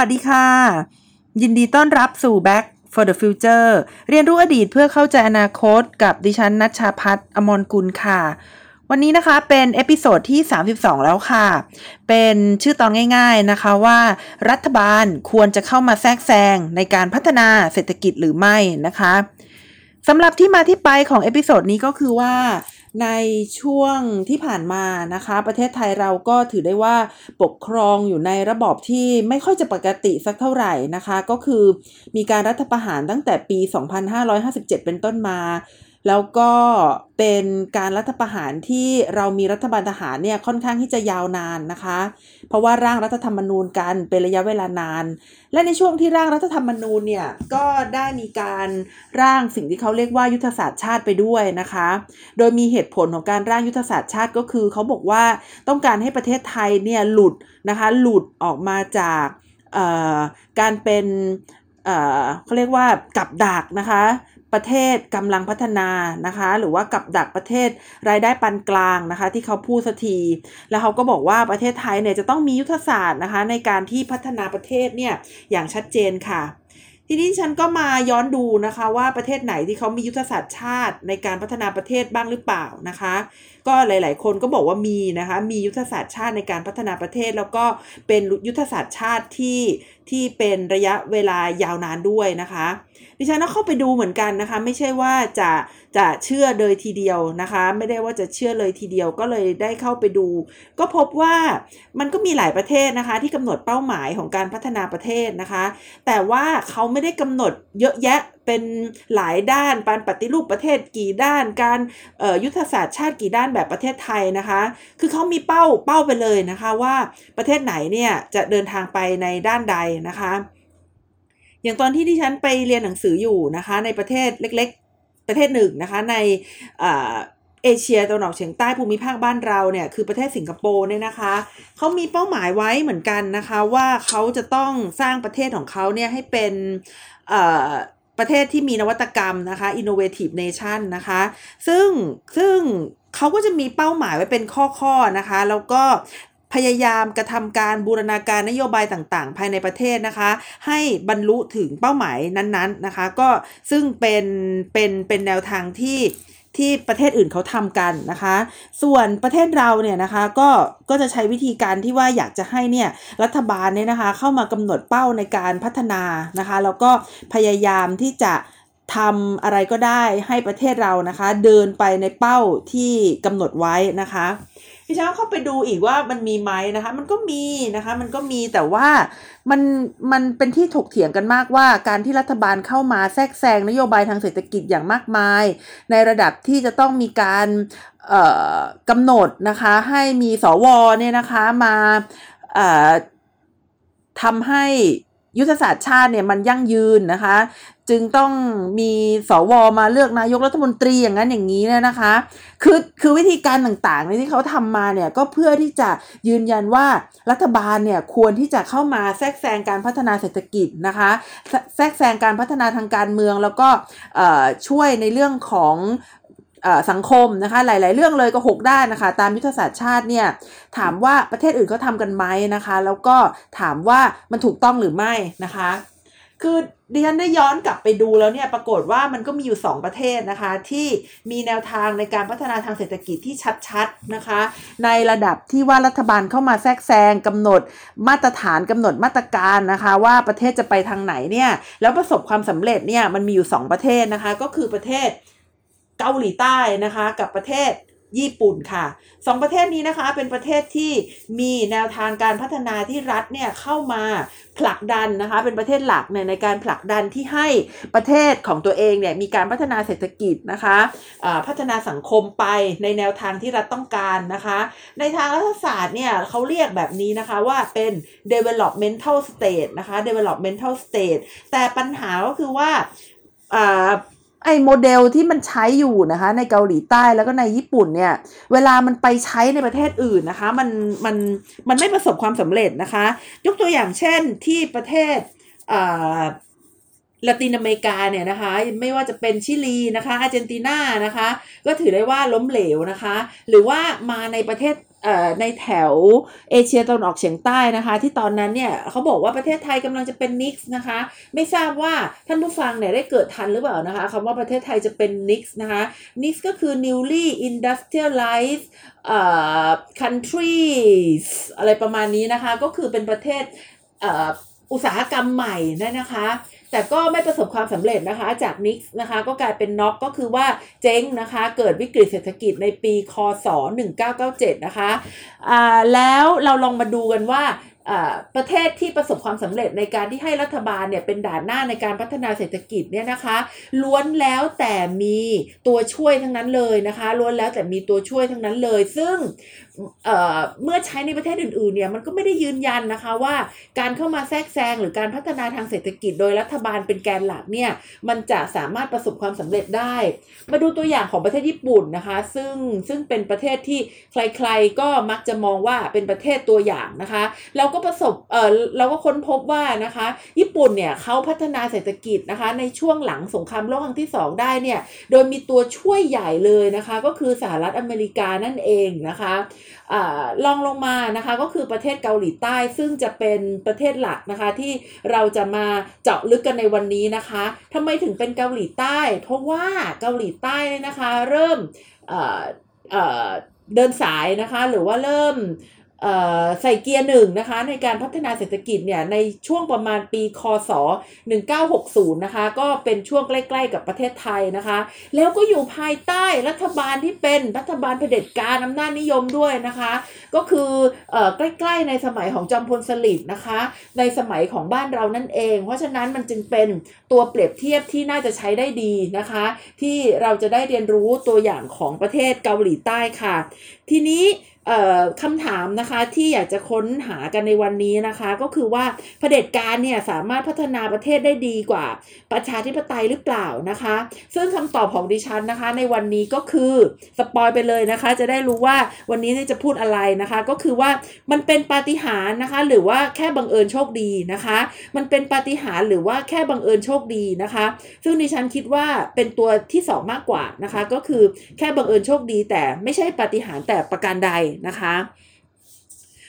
สวัสดีค่ะ ยินดีต้อนรับสู่ Back for the Future เรียนรู้อดีตเพื่อเข้าใจอนาคตกับดิฉันณัชชาภัทร อมรกุลค่ะ วันนี้นะคะเป็น episode ที่ 32 แล้วค่ะ เป็นชื่อตอนง่าย ๆนะคะว่า รัฐบาลควรจะเข้ามาแทรกแซงในการพัฒนาเศรษฐกิจหรือไม่นะคะสำหรับที่มาที่ไปของ episode นี้ก็คือว่า ในช่วงที่ผ่านมานะคะ ประเทศไทยเราก็ถือได้ว่าปกครองอยู่ในระบอบที่ไม่ค่อยจะปกติสักเท่าไหร่นะคะ ก็คือมีการรัฐประหารตั้งแต่ปี 2557 เป็นต้นมา แล้วก็เป็นการรัฐประหารที่เรามีรัฐบาลทหารเนี่ยค่อนข้างที่จะยาวนานนะคะ เพราะว่าร่างรัฐธรรมนูญกันเป็นระยะเวลานาน และในช่วงที่ร่างรัฐธรรมนูญเนี่ยก็ได้มีการร่างสิ่งที่เขาเรียกว่ายุทธศาสตร์ชาติไปด้วยนะคะ โดยมีเหตุผลของการร่างยุทธศาสตร์ชาติก็คือ เขาบอกว่าต้องการให้ประเทศไทยเนี่ยหลุดนะคะหลุดออกมาจากการเป็นเขาเรียกว่ากับดักนะคะ ประเทศกำลังพัฒนานะคะ หรือว่ากับดักประเทศรายได้ปานกลางนะคะ ที่เขาพูดสักที แล้วเขาก็บอกว่าประเทศไทยเนี่ยจะต้องมียุทธศาสตร์นะคะ ในการที่พัฒนาประเทศเนี่ยอย่างชัดเจนค่ะ ทีนี้ฉันก็มาย้อนดูนะคะว่าประเทศไหนที่เขามียุทธศาสตร์ชาติในการพัฒนาประเทศบ้างหรือเปล่านะคะ ก็หลาย ๆ คนก็บอกว่ามีนะคะ มียุทธศาสตร์ชาติในการพัฒนาประเทศ แล้วก็เป็นยุทธศาสตร์ชาติที่ที่เป็นระยะเวลายาวนานด้วยนะคะ ดิฉันก็เข้าไปดูเหมือนกันนะคะ ไม่ใช่ว่าจะจะเชื่อเลยทีเดียวนะคะ ไม่ได้ว่าจะเชื่อเลยทีเดียวก็เลยได้เข้าไปดู ก็พบว่ามันก็มีหลายประเทศนะคะ ที่กำหนดเป้าหมายของการพัฒนาประเทศนะคะ แต่ว่าเขาไม่ได้กำหนดเยอะแยะ เป็นหลายด้านการปฏิรูปประเทศกี่ด้าน การยุทธศาสตร์ชาติกี่ด้านแบบประเทศไทยนะคะ คือเขามีเป้าเป้าไปเลยนะคะว่าประเทศไหนเนี่ยจะเดินทางไปในด้านใดนะคะ อย่างตอนที่ที่ฉันไปเรียนหนังสืออยู่นะคะ ในประเทศเล็กๆประเทศหนึ่งนะคะในเอเชียตะวันออกเฉียงใต้ภูมิภาคบ้านเราเนี่ยคือประเทศสิงคโปร์เนี่ยนะคะเขามีเป้าหมายไว้เหมือนกันนะคะว่าเขาจะต้องสร้างประเทศของเขาเนี่ยให้เป็น ประเทศที่มีนวัตกรรมนะคะ innovative nation นะคะ ซึ่งซึ่งเขาก็จะมีเป้าหมายไว้เป็นข้อๆนะคะ แล้วก็พยายามกระทำการบูรณาการนโยบายต่างๆ ภายในประเทศนะคะ ให้บรรลุถึงเป้าหมายนั้นๆนะคะ ก็ซึ่งเป็นเป็นเป็นแนวทางที่ ที่ประเทศอื่นเขาทำกันนะคะ ส่วนประเทศเราเนี่ยนะคะก็ก็จะใช้วิธีการที่ว่าอยากจะให้เนี่ยรัฐบาลเนี่ยนะคะเข้ามากำหนดเป้าในการพัฒนานะคะ แล้วก็พยายามที่จะทำอะไรก็ได้ให้ประเทศเรานะคะ เดินไปในเป้าที่กำหนดไว้นะคะ พี่ช้างเข้าไปดูอีกว่ามันมีไหมนะคะ มันก็มีนะคะ มันก็มีแต่ว่ามันมันเป็นที่ถกเถียงกันมากว่า การที่รัฐบาลเข้ามาแทรกแซงนโยบายทางเศรษฐกิจอย่างมากมาย ในระดับที่จะต้องมีการกำหนดนะคะให้มีสวเนี่ยนะคะมาทำให้ ยุทธศาสตร์ชาติเนี่ยมันยั่งยืนนะคะ จึงต้องมีสวมาเลือกนายกรัฐมนตรีอย่างนั้นอย่างนี้เนี่ยนะคะ คือคือวิธีการต่างๆที่เขาทำมาเนี่ยก็เพื่อที่จะยืนยันว่ารัฐบาลเนี่ยควรที่จะเข้ามาแทรกแซงการพัฒนาเศรษฐกิจนะคะ แทรกแซงการพัฒนาทางการเมืองแล้วก็ช่วยในเรื่องของ สังคมนะคะหลาย ๆ เรื่องเลยก็ 6 ด้านนะคะ ตามยุทธศาสตร์ชาติเนี่ยถามว่าประเทศอื่นเขาทำกันไหมนะคะ แล้วก็ถามว่ามันถูกต้องหรือไม่นะคะ คือดิฉันได้ย้อนกลับไปดูแล้วเนี่ยปรากฏว่ามันก็มีอยู่ 2 ประเทศนะคะ ที่มีแนวทางในการพัฒนาทางเศรษฐกิจที่ชัดๆนะคะ ในระดับที่ว่ารัฐบาลเข้ามาแทรกแซงกำหนดมาตรฐานกำหนดมาตรการนะคะ ว่าประเทศจะไปทางไหนเนี่ยแล้วประสบความสำเร็จเนี่ยมันมีอยู่ 2 ประเทศนะคะ ก็คือประเทศ เกาหลีใต้นะคะกับประเทศญี่ปุ่นค่ะสองประเทศนี้นะคะเป็นประเทศที่มีแนวทางการพัฒนาที่รัฐเนี่ยเข้ามาผลักดันนะคะเป็นประเทศหลักเนี่ยในการผลักดันที่ให้ประเทศของตัวเองเนี่ยมีการพัฒนาเศรษฐกิจนะคะะพัฒนาสังคมไปในแนวทางที่รัฐต้องการนะคะ ในทางรัฐศาสตร์เนี่ยเขาเรียกแบบนี้นะคะว่าเป็น developmental state นะคะ developmental state แต่ปัญหาก็คือว่า ไอ้โมเดลที่มันใช้อยู่นะคะในเกาหลีใต้แล้วก็ในญี่ปุ่นเนี่ย เวลามันไปใช้ในประเทศอื่นนะคะ มันมันมันไม่ประสบความสำเร็จนะคะ ยกตัวอย่างเช่นที่ประเทศอ่าละตินอเมริกาเนี่ยนะคะไม่ว่าจะเป็นชิลีนะคะอาร์เจนตินานะคะ ก็ถือได้ว่าล้มเหลวนะคะ หรือว่ามาในประเทศ ในแถวเอเชียตะวันออกเฉียงใต้นะคะ ที่ตอนนั้นเนี่ยเขาบอกว่าประเทศไทยกำลังจะเป็น NICs นะคะ ไม่ทราบว่าท่านผู้ฟังเนี่ยได้เกิดทันหรือเปล่านะคะคำว่าประเทศไทยจะเป็น NICs นะคะ NICs ก็คือ newly industrialized countries อะไรประมาณนี้นะคะ ก็คือเป็นประเทศอุตสาหกรรมใหม่นั่นนะคะ แต่ก็ไม่ประสบความสำเร็จนะคะ จาก NICs นะคะ ก็กลายเป็นน็อกก็คือว่าเจ๊งนะคะ เกิดวิกฤตเศรษฐกิจในปี คศ 1997 นะคะอ่าแล้วเราลองมาดูกันว่า ประเทศที่ประสบความสำเร็จในการที่ให้รัฐบาลเนี่ยเป็นด่านหน้าในการพัฒนาเศรษฐกิจเนี่ยนะคะ ล้วนแล้วแต่มีตัวช่วยทั้งนั้นเลยนะคะ ล้วนแล้วแต่มีตัวช่วยทั้งนั้นเลย ซึ่งเเมื่อใช้ในประเทศอื่นๆเนี่ยมันก็ไม่ได้ยืนยันนะคะว่าการเข้ามาแทรกแซงหรือการพัฒนาทางเศรษฐกิจ โดยรัฐบาลเป็นแกนหลักเนี่ยมันจะสามารถประสบความสำเร็จได้ มาดูตัวอย่างของประเทศญี่ปุ่นนะคะ ซึ่งซึ่งเป็นประเทศที่ใครๆก็มักจะมองว่าเป็นประเทศตัวอย่างนะคะเราก็็ประสบเออเราก็ค้นพบว่านะคะ ญี่ปุ่นเนี่ยเขาพัฒนาเศรษฐกิจนะคะ ในช่วงหลังสงครามโลกครั้งที่ 2 ได้เนี่ย โดยมีตัวช่วยใหญ่เลยนะคะ ก็คือสหรัฐอเมริกานั่นเองนะคะลองลงมานะคะก็คือประเทศเกาหลีใต้ซึ่งจะเป็นประเทศหลักนะคะที่เราจะมาเจาะลึกกันในวันนี้นะคะทำไมถึงเป็นเกาหลีใต้ เพราะว่าเกาหลีใต้นะคะเริ่มเดินสายนะคะหรือว่าเริ่ม ใส่เกียร์หนึ่งนะคะในการพัฒนาเศรษฐกิจเนี่ยในช่วงประมาณปีคศ 1960 นะคะก็เป็นช่วงใกล้ ๆ กับประเทศไทยนะคะ แล้วก็อยู่ภายใต้รัฐบาลที่เป็นรัฐบาลเผด็จการอำนาจนิยมด้วยนะคะ ก็คืออใกล้ ๆ ในสมัยของจอมพลสฤษดิ์นะคะ ในสมัยของบ้านเรานั่นเอง เพราะฉะนั้นมันจึงเป็นตัวเปรียบเทียบที่น่าจะใช้ได้ดีนะคะ ที่เราจะได้เรียนรู้ตัวอย่างของประเทศเกาหลีใต้ค่ะ ทีนี้ คำถามนะคะที่อยากจะค้นหากันในวันนี้นะคะ ก็คือว่าเผด็จการเนี่ยสามารถพัฒนาประเทศได้ดีกว่า ประชาธิปไตยหรือเปล่านะคะ ซึ่งคำตอบของดิฉันนะคะ ในวันนี้ก็คือสปอยไปเลยนะคะ จะได้รู้ว่าวันนี้จะพูดอะไรนะคะ ก็คือว่ามันเป็นปาฏิหาริย์นะคะ หรือว่าแค่บังเอิญโชคดีนะคะ มันเป็นปาฏิหาริย์หรือว่าแค่บังเอิญโชคดีนะคะ ซึ่งดิฉันคิดว่าเป็นตัวที่ 2 มากกว่านะคะ ก็คือแค่บังเอิญโชคดี แต่ไม่ใช่ปาฏิหาริย์แต่ประการใดนะคะ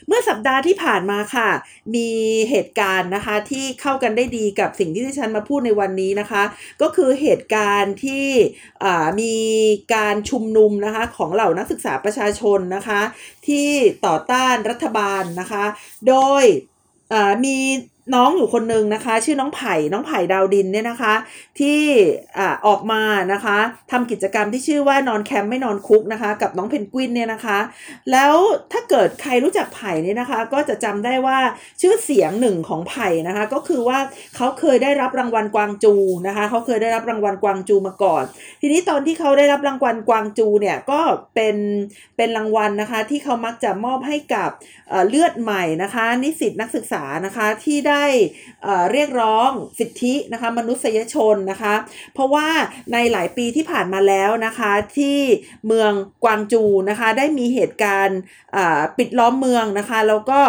เมื่อสัปดาห์ที่ผ่านมาค่ะ มีเหตุการณ์นะคะที่เข้ากันได้ดีกับสิ่งที่ที่ฉันมาพูดในวันนี้นะคะ ก็คือเหตุการณ์ที่มีการชุมนุมนะคะของเหล่านักศึกษาประชาชนนะคะ ที่ต่อต้านรัฐบาลนะคะ โดยมี น้องอยู่คนหนึ่งนะคะ ชื่อน้องไผ่น้องไผ่ดาวดินเนี่ยนะคะ ที่อออกมานะคะทำกิจกรรมที่ชื่อว่านอนแคมป์ไม่นอนคุกนะคะ กับน้องเพนกวินเนี่ยนะคะ แล้วถ้าเกิดใครรู้จักไผ่เนี่ยนะคะ ก็จะจำได้ว่าชื่อเสียงหนึ่งของไผ่นะคะ ก็คือว่าเขาเคยได้รับรางวัลกวางจูนะคะเขาเคยได้รับรางวัลกวางจูมาก่อน ทีนี้ตอนที่เขาได้รับรางวัลกวางจูเนี่ยก็เป็นเป็นรางวัลนะคะ ที่เขามักจะมอบให้กับเลือดใหม่นะคะ นิสิตนักศึกษานะคะที่ได้เรียกร้องสิทธินะคะมนุษยชนนะคะ เพราะว่าในหลายปีที่ผ่านมาแล้วนะคะที่เมืองกวางจูนะคะได้มีเหตุการณ์ปิดล้อมเมืองนะคะแล้วก็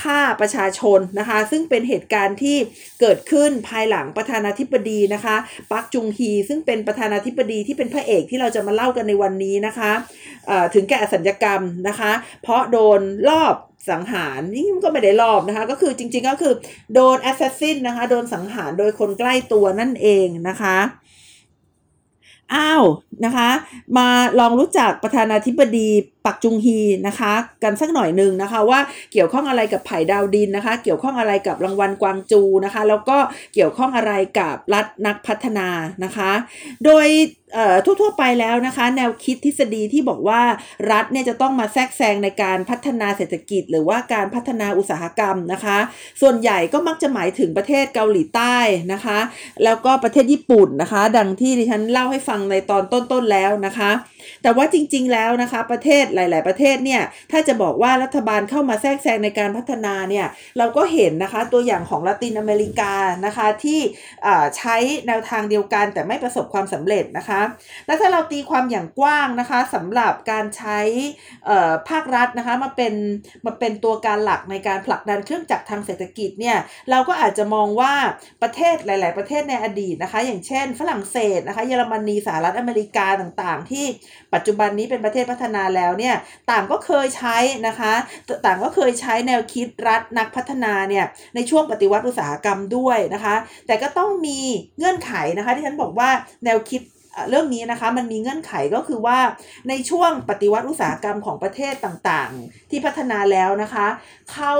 ฆ่าประชาชนนะคะซึ่งเป็นเหตุการณ์ที่เกิดขึ้นภายหลังประธานาธิบดีนะคะปักจุงฮีซึ่งเป็นประธานาธิบดีที่เป็นพระเอกที่เราจะมาเล่ากันในวันนี้นะคะถึงแก่อสัญญกรรมนะคะ เพราะโดนลอบ สังหารนี่ก็ไม่ได้ลอบนะคะ ก็คือจริงๆก็คือโดน assassin นะคะ โดนสังหารโดยคนใกล้ตัวนั่นเองนะคะอ้าวนะคะ มาลองรู้จักประธานาธิบดี ปักจุงฮีนะคะ กันสักหน่อยหนึ่งนะคะ ว่าเกี่ยวข้องอะไรกับไผ่ดาวดินนะคะ เกี่ยวข้องอะไรกับรางวัลกวางจูนะคะ แล้วก็เกี่ยวข้องอะไรกับรัฐนักพัฒนานะคะ โดยทั่วๆไปแล้วนะคะ แนวคิดทฤษฎีที่บอกว่ารัฐเนี่ยจะต้องมาแทรกแซงในการพัฒนาเศรษฐกิจ หรือว่าการพัฒนาอุตสาหกรรมนะคะ ส่วนใหญ่ก็มักจะหมายถึงประเทศเกาหลีใต้นะคะ แล้วก็ประเทศญี่ปุ่นนะคะ ดังที่ดิฉันเล่าให้ฟังในตอนต้นๆแล้วนะคะ แต่ว่าจริง ๆ แล้วนะคะ ประเทศหลาย ๆ ประเทศเนี่ย ถ้าจะบอกว่ารัฐบาลเข้ามาแทรกแซงในการพัฒนาเนี่ย เราก็เห็นนะคะตัวอย่างของละตินอเมริกานะคะที่ใช้แนวทางเดียวกันแต่ไม่ประสบความสำเร็จนะคะ แล้วถ้าเราตีความอย่างกว้างนะคะสำหรับการใช้ภาครัฐนะคะมาเป็นมาเป็นตัวการหลักในการผลักดันเครื่องจักรทางเศรษฐกิจเนี่ยเราก็อาจจะมองว่าประเทศหลาย ๆ ประเทศในอดีตนะคะ อย่างเช่น ฝรั่งเศสนะคะเยอรมนีสหรัฐอเมริกาต่าง ๆ ที่ปัจจุบันนี้เป็นประเทศพัฒนาแล้วเนี่ยต่างก็เคยใช้นะคะ ต่างก็เคยใช้แนวคิดรัฐนักพัฒนาเนี่ยในช่วงปฏิวัติอุตสาหกรรมด้วยนะคะ แต่ก็ต้องมีเงื่อนไขนะคะที่ฉันบอกว่าแนวคิดเรื่องนี้นะคะมันมีเงื่อนไขก็คือว่าในช่วงปฏิวัติอุตสาหกรรมของประเทศต่างๆ ที่พัฒนาแล้วนะคะเขา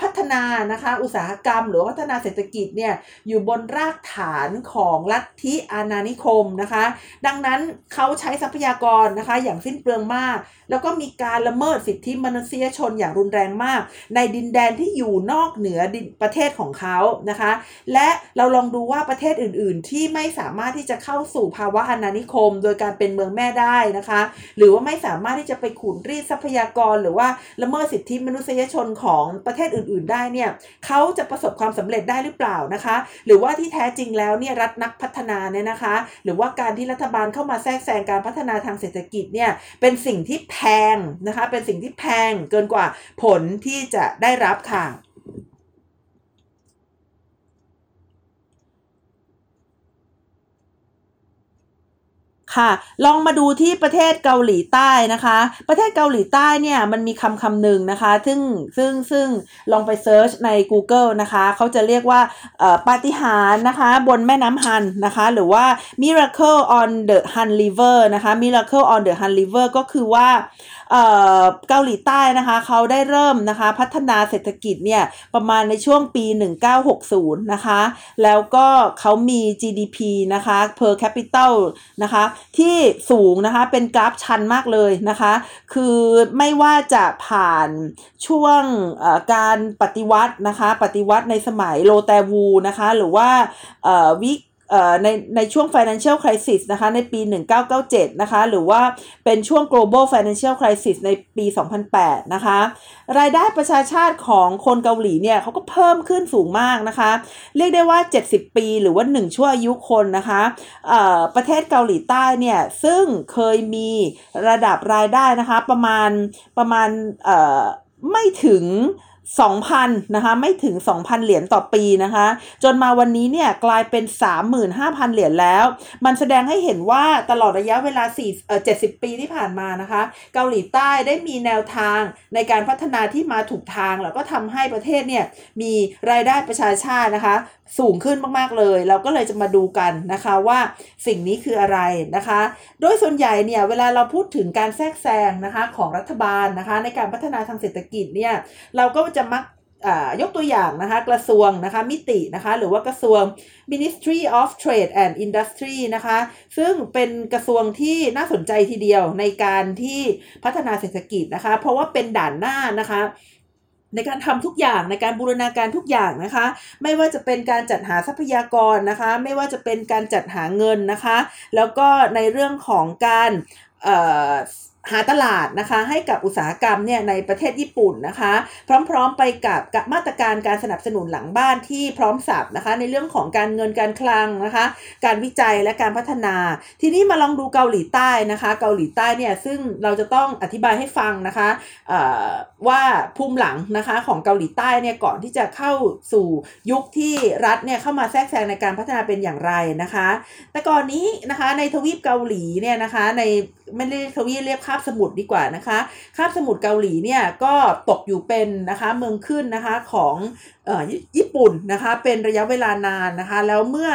พัฒนานะคะอุตสาหกรรม หรือพัฒนาเศรษฐกิจเนี่ยอยู่บนรากฐานของลัทธิอาณานิคมนะคะ ดังนั้นเขาใช้ทรัพยากรนะคะอย่างสิ้นเปลืองมาก แล้วก็มีการละเมิดสิทธิมนุษยชนอย่างรุนแรงมาก ในดินแดนที่อยู่นอกเหนือประเทศของเขานะคะ และเราลองดูว่าประเทศอื่น ๆ ที่ไม่สามารถที่จะเข้าสู่ภาวะอาณานิคม โดยการเป็นเมืองแม่ได้นะคะ หรือว่าไม่สามารถที่จะไปขูดรีดทรัพยากร หรือว่าละเมิดสิทธิมนุษยชนของประเทศอื่น ๆ ได้เนี่ยเขาจะประสบความสำเร็จได้หรือเปล่านะคะ หรือว่าที่แท้จริงแล้วเนี่ยรัฐนักพัฒนาเนี่ยนะคะ หรือว่าการที่รัฐบาลเข้ามาแทรกแซงการพัฒนาทางเศรษฐกิจเนี่ยเป็นสิ่งที่แพงนะคะเป็นสิ่งที่แพงเกินกว่าผลที่จะได้รับค่ะ ค่ะ ลองมาดูที่ประเทศเกาหลีใต้นะคะ ประเทศเกาหลีใต้เนี่ยมันมีคำคำหนึ่งนะคะ ซึ่งซึ่งซึ่งลองไปเซิร์ชใน Google นะคะเขาจะเรียกว่าปาฏิหาริย์นะคะ บนแม่น้ำฮันนะคะ หรือว่า miracle on the Han River นะคะ miracle on the Han River ก็คือว่า เกาหลีใต้นะคะเขาได้เริ่มนะคะพัฒนาเศรษฐกิจเนี่ยประมาณในช่วงปี 1960 นะคะ แล้วก็เขามี GDP นะคะ per capital นะคะที่สูงนะคะเป็นกราฟชันมากเลยนะคะ คือไม่ว่าจะผ่านช่วงการปฏิวัตินะคะ ปฏิวัติในสมัยโลแตวูนะคะ หรือว่าวิก ในในช่วง financial crisis นะคะในปี 1997 นะคะหรือว่าเป็นช่วง global financial crisis ในปี 2008 นะคะรายได้ประชาชาติของคนเกาหลีเนี่ยเขาก็เพิ่มขึ้นสูงมากนะคะ เรียกได้ว่า 70 ปีหรือว่า 1 ชั่วอายุคนนะคะประเทศเกาหลีใต้เนี่ยซึ่งเคยมีระดับรายได้นะคะประมาณประมาณไม่ถึง 2,000นะคะไม่ถึง 2,000 เหรียญต่อปีนะคะ จนมาวันนี้เนี่ยกลายเป็น 35,000 เหรียญแล้ว มันแสดงให้เห็นว่าตลอดระยะเวลา4เอ่อ70 ปีที่ผ่านมานะคะ เกาหลีใต้ได้มีแนวทางในการพัฒนาที่มาถูกทาง แล้วก็ทำให้ประเทศเนี่ยมีรายได้ประชาชาตินะคะ สูงขึ้นมากๆเลย เราก็เลยจะมาดูกันนะคะว่าสิ่งนี้คืออะไรนะคะ โดยส่วนใหญ่เนี่ยเวลาเราพูดถึงการแทรกแซงนะคะของรัฐบาลนะคะในการพัฒนาทางเศรษฐกิจเนี่ยเราก็จะมักยกตัวอย่างนะคะกระทรวงนะคะมิตินะคะหรือว่ากระทรวง Ministry of Trade and Industry นะคะซึ่งเป็นกระทรวงที่น่าสนใจทีเดียวในการที่พัฒนาเศรษฐกิจนะคะเพราะว่าเป็นด่านหน้านะคะ ในการทำทุกอย่างในการบูรณาการทุกอย่างนะคะ ไม่ว่าจะเป็นการจัดหาทรัพยากรนะคะ ไม่ว่าจะเป็นการจัดหาเงินนะคะ แล้วก็ในเรื่องของการ หาตลาดนะคะให้กับอุตสาหกรรมเนี่ยในประเทศญี่ปุ่นนะคะ พร้อมๆไปกับกับมาตรการการสนับสนุนหลังบ้านที่พร้อมสับนะคะ ในเรื่องของการเงินการคลังนะคะ การวิจัยและการพัฒนา ทีนี้มาลองดูเกาหลีใต้นะคะ เกาหลีใต้เนี่ยซึ่งเราจะต้องอธิบายให้ฟังนะคะว่าภูมิหลังนะคะของเกาหลีใต้เนี่ยก่อนที่จะเข้าสู่ยุคที่รัฐเนี่ยเข้ามาแทรกแซงในการพัฒนาเป็นอย่างไรนะคะ แต่ก่อนนี้นะคะในทวีปเกาหลีเนี่ยนะคะใน ไม่ได้ทวีเรียกคาบสมุทรดีกว่านะคะคาบสมุทรเกาหลีเนี่ยก็ตกอยู่เป็นนะคะเมืองขึ้นนะคะของญี่ปุ่นนะคะเป็นระยะเวลานานนะคะ แล้วเมื่อ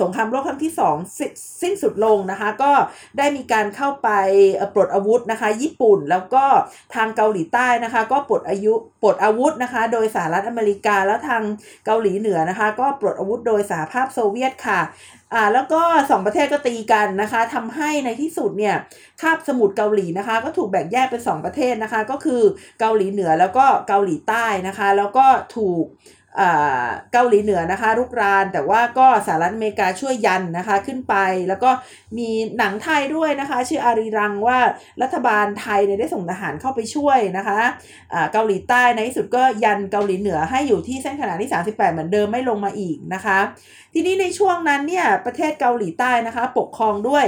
สงครามโลกครั้งที่2สิ้นสุดลงนะคะ ก็ได้มีการเข้าไปปลดอาวุธนะคะ ญี่ปุ่นแล้วก็ทางเกาหลีใต้นะคะ ก็ปลดอายุปลดอาวุธนะคะ โดยสหรัฐอเมริกาแล้วทางเกาหลีเหนือนะคะ ก็ปลดอาวุธโดยสหภาพโซเวียตค่ะ อ่าแล้วก็สองประเทศก็ตีกันนะคะทำให้ในที่สุดเนี่ยคาบสมุทรเกาหลีนะคะ ก็ถูกแบ่งแยกเป็น 2 ประเทศนะคะ ก็คือเกาหลีเหนือแล้วก็เกาหลีใต้นะคะ แล้วก็ถูก เกาหลีเหนือนะคะรุกราน แต่ว่าก็สหรัฐอเมริกาช่วยยันนะคะขึ้นไป แล้วก็มีหนังไทยด้วยนะคะ ชื่ออารีรังว่ารัฐบาลไทยเนี่ยได้ส่งทหารเข้าไปช่วยนะคะะเกาหลีใต้ในที่สุดก็ยันเกาหลีเหนือให้อยู่ที่เส้นขนาดที่ 38 เหมือนเดิมไม่ลงมาอีกนะคะ ทีนี้ในช่วงนั้นเนี่ยประเทศเกาหลีใต้นะคะปกครองด้วย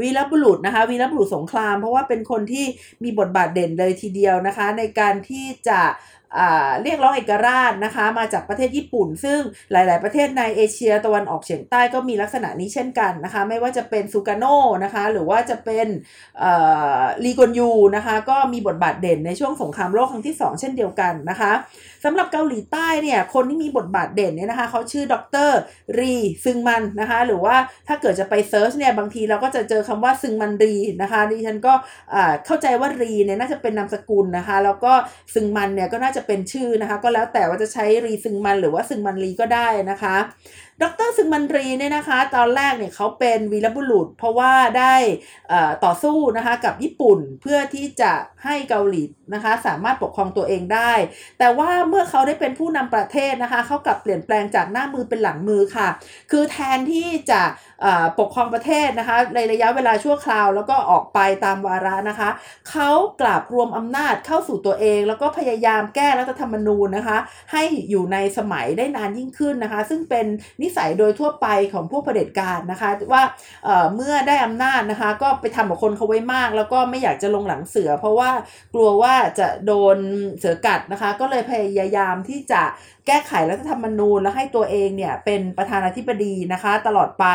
วีรบุรุษนะคะวีรบุรุษสงคราม เพราะว่าเป็นคนที่มีบทบาทเด่นเลยทีเดียวนะคะ ในการที่จะเเรียกร้องเอกราชนะคะมาจากประเทศญี่ปุ่น ซึ่งหลาย ๆ ประเทศในเอเชียตะวันออกเฉียงใต้ก็มีลักษณะนี้เช่นกันนะคะไม่ว่าจะเป็นซูการ์โนนะคะหรือว่าจะเป็นลีกวนยูนะคะก็มีบทบาทเด่นในช่วงสงครามโลกครั้งที่ 2 เช่นเดียวกันนะคะสำหรับเกาหลีใต้เนี่ยคนที่มีบทบาทเด่นเนี่ยนะคะเขาชื่อดร. รีซึงมันนะคะหรือว่าถ้าเกิดจะไป search เนี่ยบางทีเราก็จะเจอคำว่าซึงมันรีนะคะดิฉันก็เข้าใจว่ารีเนี่ยน่าจะเป็นนามสกุลนะคะแล้วก็ซึงมันเนี่ยก็น่าจะเป็นชื่อนะคะ ก็แล้วแต่ว่าจะใช้รีซึงมันหรือว่าซึงมันรีก็ได้นะคะ ดรซึงมันรีเนี่ยนะคะ ตอนแรกเนี่ยเขาเป็นวีรบุรุษ เพราะว่าได้ต่อสู้นะคะกับญี่ปุ่นเพื่อที่จะให้เกาหลีนะคะสามารถปกครองตัวเองได้ แต่ว่าเมื่อเขาได้เป็นผู้นำประเทศนะคะเขากลับเปลี่ยนแปลงจากหน้ามือเป็นหลังมือค่ะ คือแทนที่จะปกครองประเทศนะคะในระยะเวลาชั่วคราวแล้วก็ออกไปตามวาระนะคะเขากลับรวมอำนาจเข้าสู่ตัวเอง แล้วก็พยายามแก้รัฐธรรมนูญนะคะ ให้อยู่ในสมัยได้นานยิ่งขึ้นนะคะ ซึ่งเป็นนิสัยโดยทั่วไปของพวกเผด็จการนะคะว่าเเมื่อได้อำนาจนะคะ ก็ไปทำกับคนเขาไว้มาก แล้วก็ไม่อยากจะลงหลังเสือ เพราะว่ากลัวว่าจะโดนเสือกัดนะคะ ก็เลยพยายามที่จะแก้ไขรัฐธรรมนูญ และให้ตัวเองเนี่ยเป็นประธานาธิบดีนะคะ ตลอดไป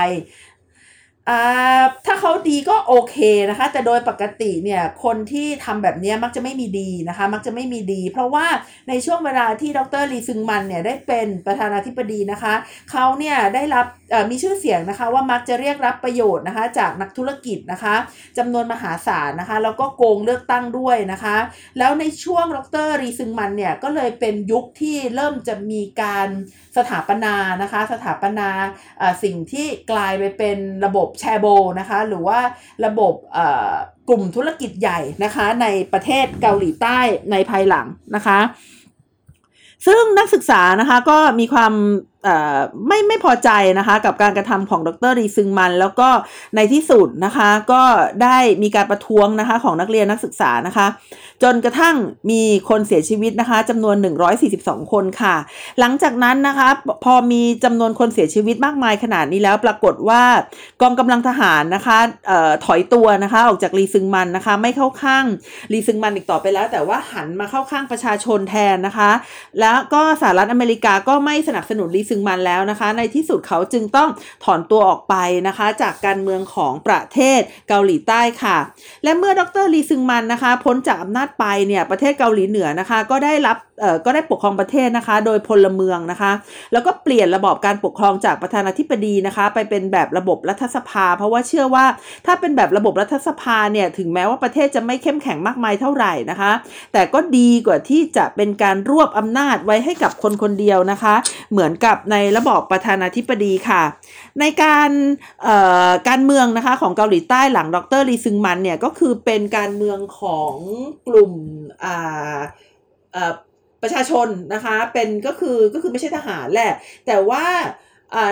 ถ้าเขาดีก็โอเคนะคะ แต่โดยปกติเนี่ยคนที่ทำแบบนี้มักจะไม่มีดีนะคะ มักจะไม่มีดี เพราะว่าในช่วงเวลาที่ดรลีซึงมันเนี่ยได้เป็นประธานาธิบดีนะคะเขาเนี่ยได้รับมีชื่อเสียงนะคะว่ามักจะเรียกรับประโยชน์นะคะ จากนักธุรกิจนะคะจำนวนมหาศาลนะคะ แล้วก็โกงเลือกตั้งด้วยนะคะ แล้วในช่วงดรรีซึงมันเนี่ยก็เลยเป็นยุคที่เริ่มจะมีการสถาปนานะคะ สถาปนาสิ่งที่กลายไปเป็นระบบแชโบนะคะ หรือว่าระบบกลุ่มธุรกิจใหญ่นะคะ ในประเทศเกาหลีใต้ในภายหลังนะคะ ซึ่งนักศึกษานะคะก็มีความไม่ไม่พอใจนะคะ กับการกระทำของดรรีซึงมัน แล้วก็ในที่สุดนะคะ ก็ได้มีการประท้วงนะคะของนักเรียนนักศึกษานะคะ จนกระทั่งมีคนเสียชีวิตนะคะจำนวน 142 คนค่ะ หลังจากนั้นนะคะ พอมีจำนวนคนเสียชีวิตมากมายขนาดนี้แล้ว ปรากฏว่ากองกำลังทหารนะคะออถอยตัวนะคะออกจากรีซึงมันนะคะ ไม่เข้าข้างรีซึงมันอีกต่อไปแล้ว แต่ว่าหันมาเข้าข้างประชาชนแทนนะคะ แล้วก็สหรัฐอเมริกาก็ไม่สนับสนุนรีซึงมันแล้วนะคะ ในที่สุดเขาจึงต้องถอนตัวออกไปนะคะ จากการเมืองของประเทศเกาหลีใต้ค่ะ และเมื่อดรลีซึงมันนะคะ พ้นจากอำนาจไปเนี่ยประเทศเกาหลีเหนือนะคะ ก็ได้รับ ก็ได้ปกครองประเทศนะคะ โดยพลเมืองนะคะ แล้วก็เปลี่ยนระบอบการปกครองจากประธานาธิบดีนะคะ ไปเป็นแบบระบบรัฐสภา เพราะว่าเชื่อว่าถ้าเป็นแบบระบบรัฐสภาเนี่ยถึงแม้ว่าประเทศจะไม่เข้มแข็งมากมายเท่าไหร่นะคะ แต่ก็ดีกว่าที่จะเป็นการรวบอำนาจไว้ให้กับคนคนเดียวนะคะ เหมือนกับในระบอบประธานาธิบดีค่ะ ในการการเมืองนะคะของเกาหลีใต้หลังดรลีซึงมันเนี่ยก็คือเป็นการเมืองของกลุ่มอ่า ประชาชนนะคะเป็นก็คือก็คือไม่ใช่ทหารแหละ แต่ว่า